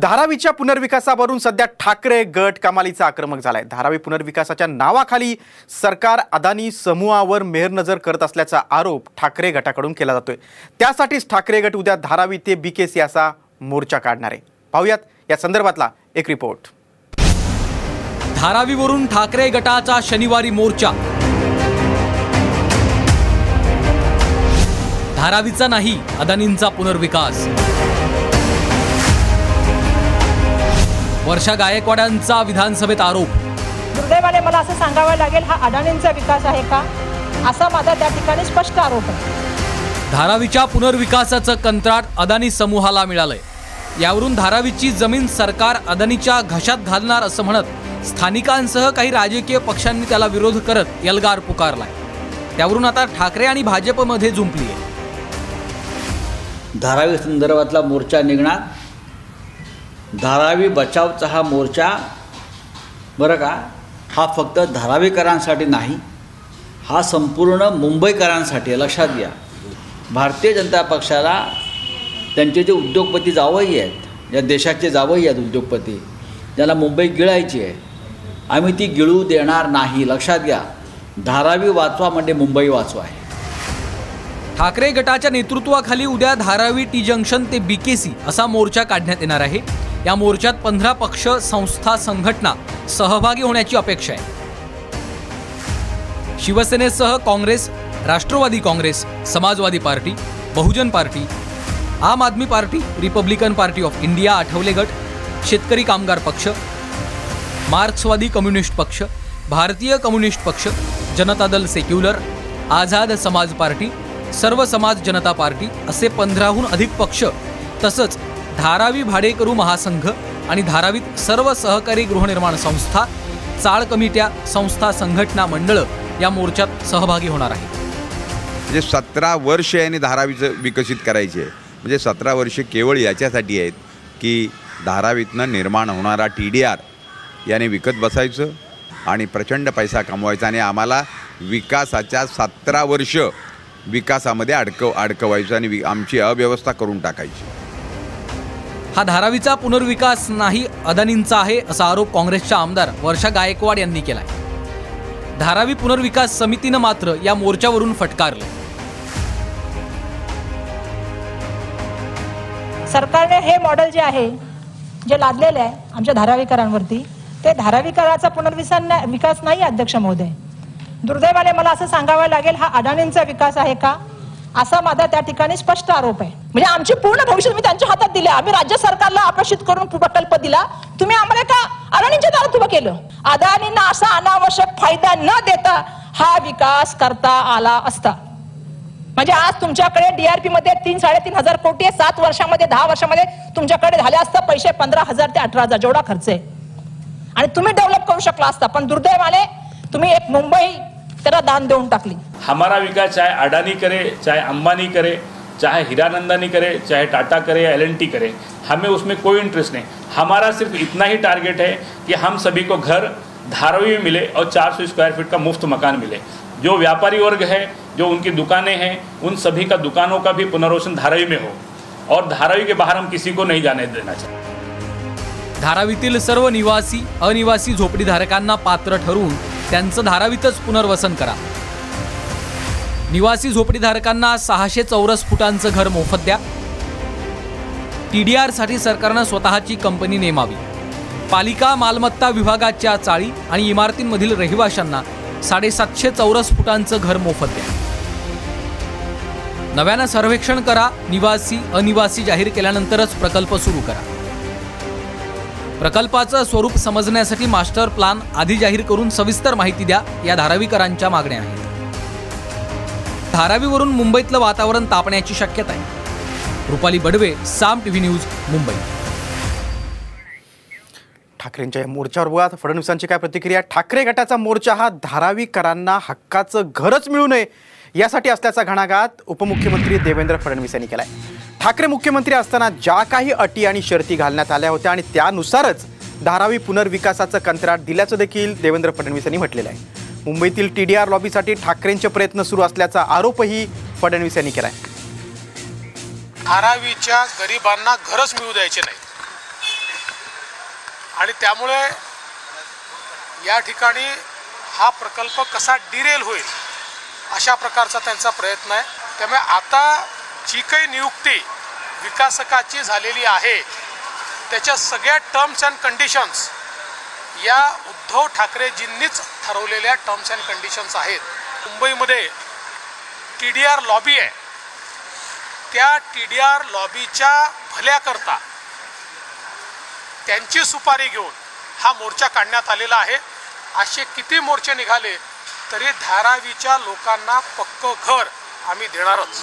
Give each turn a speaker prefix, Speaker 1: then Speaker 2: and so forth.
Speaker 1: धारावीच्या पुनर्विकासावरून सध्या ठाकरे गट कमालीचा आक्रमक झालाय. धारावी पुनर्विकासाच्या नावाखाली सरकार अदानी समूहावर मेहरनजर करत असल्याचा आरोप ठाकरे गटाकडून केला जातोय. त्यासाठीच ठाकरे गट उद्या धारावी ते बीकेसी असा मोर्चा काढणार आहे. पाहूयात या संदर्भातला एक रिपोर्ट.
Speaker 2: धारावीवरून ठाकरे गटाचा शनिवारी मोर्चा. धारावीचा नाही अदानींचा पुनर्विकास. वर्षा गायकवाडांचा विधानसभेत आरोप.
Speaker 3: दुर्दैवाने मला असं सांगावं लागेल हा अडाणींचा विकास आहे का? असा माझा त्या ठिकाणी स्पष्ट आरोप आहे.
Speaker 2: धारावीच्या पुनर्विकासाचं कंत्राट अदानी समूहाला मिळालंय. यावरून धारावीची जमीन सरकार अदानीच्या घशात घालणार असं म्हणत स्थानिकांसह काही राजकीय पक्षांनी त्याला विरोध करत एल्गार पुकारलाय. त्यावरून आता ठाकरे आणि भाजपमध्ये जुंपली आहे
Speaker 4: धारावी संदर्भातला मोर्चा निघणार धारावी बचावचा हा मोर्चा बरं का हा फक्त धारावीकरांसाठी नाही हा संपूर्ण मुंबईकरांसाठी आहे. लक्षात घ्या. भारतीय जनता पक्षाला त्यांचे जे उद्योगपती जावई आहेत या देशाचे जावई आहेत उद्योगपती ज्याला मुंबई गिळायची आहे आम्ही ती गिळू देणार नाही. लक्षात घ्या. धारावी वाचवा म्हणजे मुंबई वाचवा आहे.
Speaker 2: ठाकरे गटाच्या नेतृत्वाखाली उद्या धारावी टी जंक्शन ते बीकेसी असा मोर्चा काढण्यात येणार आहे. या मोर्चात पंधरा पक्ष संस्था संघटना सहभागी होण्याची अपेक्षा आहे. शिवसेनेसह Congress Rashtravadi Congress Samajwadi party Bahujan party Aam Aadmi party Republican party of India Athawale गट शेतकरी कामगार पक्ष मार्क्सवादी कम्युनिस्ट पक्ष भारतीय कम्युनिस्ट पक्ष जनता दल सेक्युलर आझाद समाज पार्टी सर्व समाज जनता पार्टी असे पंधराहून अधिक पक्ष तसंच धारावी भाडेकरू महासंघ आणि धारावीत सर्व सहकारी गृहनिर्माण संस्था चाळ कमिट्या संस्था संघटना मंडळं या मोर्चात सहभागी होणार आहेत.
Speaker 5: म्हणजे सतरा वर्ष यांनी धारावीचं विकसित करायचे. आहे म्हणजे सतरा वर्षे केवळ याच्यासाठी आहेत की धारावीतनं निर्माण होणारा टी डी आर याने विकत बसायचं आणि प्रचंड पैसा कमवायचा आणि आम्हाला विकासाच्या सतरा वर्ष विकासामध्ये अडकव अडकवायचं आणि वि आमची अव्यवस्था करून टाकायची.
Speaker 2: हा धारावीचा पुनर्विकास नाही अदानींचा आहे असा आरोप काँग्रेसच्या आमदार वर्षा गायकवाड यांनी केलाय. धारावी पुनर्विकास समितीनं मात्र या मोर्चावरून फटकारलं.
Speaker 3: सरकारने हे मॉडेल जे आहे जे लादलेले आहे आमच्या धारावीकरांवरती ते धारावीकराचा पुनर्विसन ना- विकास नाही अध्यक्ष महोदय. दुर्दैवाने मला असं सांगावं लागेल हा अडाणींचा विकास आहे का? असा माझा त्या ठिकाणी स्पष्ट आरोप आहे. म्हणजे आमचे पूर्ण भविष्य तुम्ही त्यांच्या हातात दिले. आम्ही राज्य सरकारला आकर्षित करून प्रकल्प दिला. तुम्ही आम्हाला का अडाणींच्या दारात उभं केलं. अदानींना असा अनावश्यक फायदा न देता हा विकास करता आला असता. म्हणजे आज तुमच्याकडे डीआरपी मध्ये तीन साडेतीन हजार कोटी आहे. सात वर्षामध्ये दहा वर्षामध्ये तुमच्याकडे झाले असतं पैसे पंधरा हजार ते अठरा हजार जेवढा खर्च आहे. आणि तुम्ही डेव्हलप करू शकला असता. पण दुर्दैवाने तुम्ही एक मुंबई त्याला दान देऊन टाकली.
Speaker 6: हमारा विकास चाहे अडानी करे चाहे अंबानी करे चाहे हीरानंदानी करे चाहे टाटा करे या एल करे हमें उसमें कोई इंटरेस्ट नहीं. हमारा सिर्फ़ इतना ही टारगेट है कि हम सभी को घर धारावी में मिले और 400 स्क्वायर फीट का मुफ़्त मकान मिले. जो व्यापारी वर्ग है जो उनकी दुकानें हैं उन सभी का दुकानों का भी पुनर्वसन धारावी में हो. और धारावी के बाहर हम किसी को नहीं जाने देना चाहते.
Speaker 2: धारावीतील सर्व निवासी अनिवासी झोपडीधारकांना पात्र ठरवून त्यांचं धारावीतच पुनर्वसन करा. निवासी झोपडीधारकांना सहाशे चौरस फुटांचं घर मोफत द्या. टी डी आरसाठी सरकारनं स्वतःची कंपनी नेमावी. पालिका मालमत्ता विभागाच्या चाळी आणि इमारतींमधील रहिवाशांना साडेसातशे चौरस फुटांचं घर मोफत द्या. नव्यानं सर्वेक्षण करा निवासी अनिवासी जाहीर केल्यानंतरच प्रकल्प सुरू करा. प्रकल्पाचं स्वरूप समजण्यासाठी मास्टर प्लान आधी जाहीर करून सविस्तर माहिती द्या या धारावीकरांच्या मागण्या आहेत. धारावीवरून मुंबईतलं वातावरण तापण्याची शक्यता आहे. Rupali Badve Saam TV news Mumbai.
Speaker 1: ठाकरेंच्या या मोर्चावर बघा फडणवीसांची काय प्रतिक्रिया? ठाकरे गटाचा मोर्चा हा धारावीकरांना हक्काचं घरच मिळू नये यासाठी असल्याचा घणाघात उपमुख्यमंत्री देवेंद्र फडणवीस यांनी केलाय. ठाकरे मुख्यमंत्री असताना ज्या काही अटी आणि शर्ती घालण्यात आल्या होत्या आणि त्यानुसारच धारावी पुनर्विकासाचं कंत्राट दिल्याचं देखील देवेंद्र फडणवीस यांनी म्हटलेलं आहे. मुंबईतील टी डी आर लॉबीसाठी ठाकरेंचे प्रयत्न सुरू असल्याचा आरोपही फडणवीस यांनी केला आहे
Speaker 7: धारावीच्या गरिबांना घरच मिळू द्यायचे नाही. आणि त्यामुळे या ठिकाणी हा प्रकल्प कसा डिरेल होईल अशा प्रकारचा त्यांचा प्रयत्न आहे. त्यामुळे आता जी काही नियुक्ती विकासकाची झालेली आहे त्याच्या सगळ्या टर्म्स अँड कंडिशन्स या उद्धव ठाकरेजींनीच ठरवलेल्या टर्म्स अँड कंडिशन्स आहेत. मुंबईमध्ये टी डी आर लॉबी आहे. त्या टी डी आर लॉबीच्या भल्याकरता त्यांची सुपारी घेऊन हा मोर्चा काढण्यात आलेला आहे. असे किती मोर्चे निघाले तरी धारावीच्या लोकांना पक्क घर आम्ही देणारच.